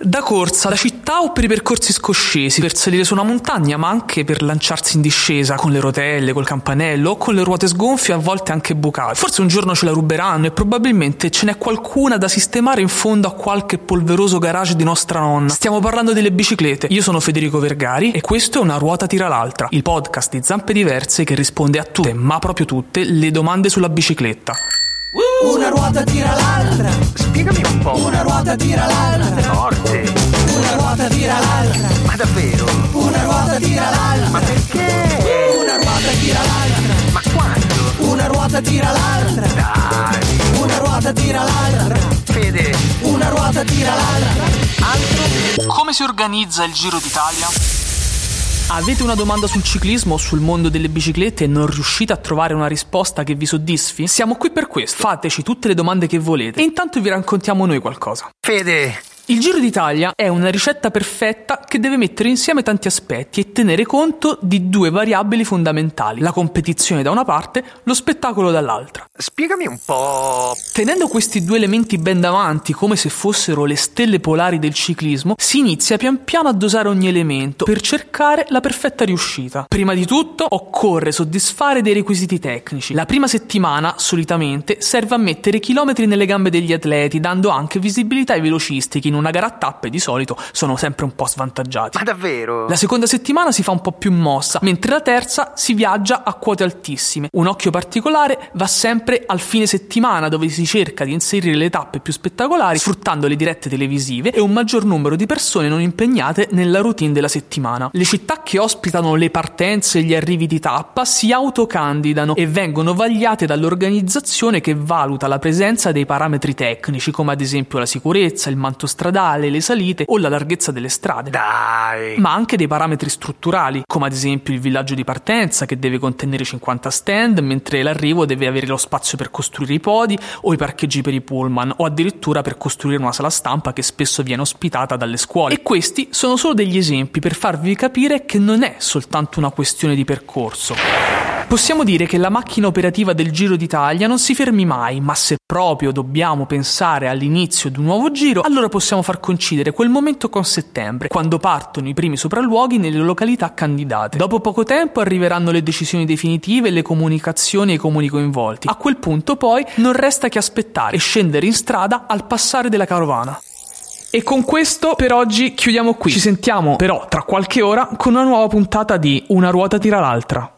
Da corsa, da città o per i percorsi scoscesi, per salire su una montagna, ma anche per lanciarsi in discesa con le rotelle, col campanello o con le ruote sgonfie, a volte anche bucate. Forse un giorno ce la ruberanno e probabilmente ce n'è qualcuna da sistemare in fondo a qualche polveroso garage di nostra nonna. Stiamo parlando delle biciclette. Io sono Federico Vergari e questo è Una ruota tira l'altra, il podcast di Zampe Diverse che risponde a tutte, ma proprio tutte, le domande sulla bicicletta. Una ruota tira l'altra. Spiegami un po'. Una ruota tira l'altra. Forte. Una ruota tira l'altra. Ma davvero? Una ruota tira l'altra. Ma perché? Una ruota tira l'altra. Ma quando? Una ruota tira l'altra. Dai. Una ruota tira l'altra. Fede. Una ruota tira l'altra. Come si organizza il Giro d'Italia? Avete una domanda sul ciclismo o sul mondo delle biciclette e non riuscite a trovare una risposta che vi soddisfi? Siamo qui per questo. Fateci tutte le domande che volete e intanto vi raccontiamo noi qualcosa. Fede. Il Giro d'Italia è una ricetta perfetta che deve mettere insieme tanti aspetti e tenere conto di due variabili fondamentali, la competizione da una parte, lo spettacolo dall'altra. Spiegami un po'. Tenendo questi due elementi ben davanti, come se fossero le stelle polari del ciclismo, si inizia pian piano a dosare ogni elemento per cercare la perfetta riuscita. Prima di tutto, occorre soddisfare dei requisiti tecnici. La prima settimana, solitamente, serve a mettere chilometri nelle gambe degli atleti, dando anche visibilità ai velocisti che in una gara a tappe di solito sono sempre un po' svantaggiati. Ma davvero? La seconda settimana si fa un po' più mossa, mentre la terza si viaggia a quote altissime. Un occhio particolare va sempre al fine settimana, dove si cerca di inserire le tappe più spettacolari, sfruttando le dirette televisive e un maggior numero di persone non impegnate nella routine della settimana. Le città che ospitano le partenze e gli arrivi di tappa si autocandidano e vengono vagliate dall'organizzazione che valuta la presenza dei parametri tecnici, come ad esempio la sicurezza, il manto stradale, le salite o la larghezza delle strade Dai. ma anche dei parametri strutturali, come ad esempio il villaggio di partenza che deve contenere 50 stand, mentre l'arrivo deve avere lo spazio per costruire i podi o i parcheggi per i pullman, o addirittura per costruire una sala stampa che spesso viene ospitata dalle scuole. E questi sono solo degli esempi per farvi capire che non è soltanto una questione di percorso. Possiamo dire che la macchina operativa del Giro d'Italia non si fermi mai, ma se proprio dobbiamo pensare all'inizio di un nuovo giro, allora possiamo far coincidere quel momento con settembre, quando partono i primi sopralluoghi nelle località candidate. Dopo poco tempo arriveranno le decisioni definitive, le comunicazioni e i comuni coinvolti. A quel punto poi non resta che aspettare e scendere in strada al passare della carovana. E con questo per oggi chiudiamo qui. Ci sentiamo però tra qualche ora con una nuova puntata di Una ruota tira l'altra.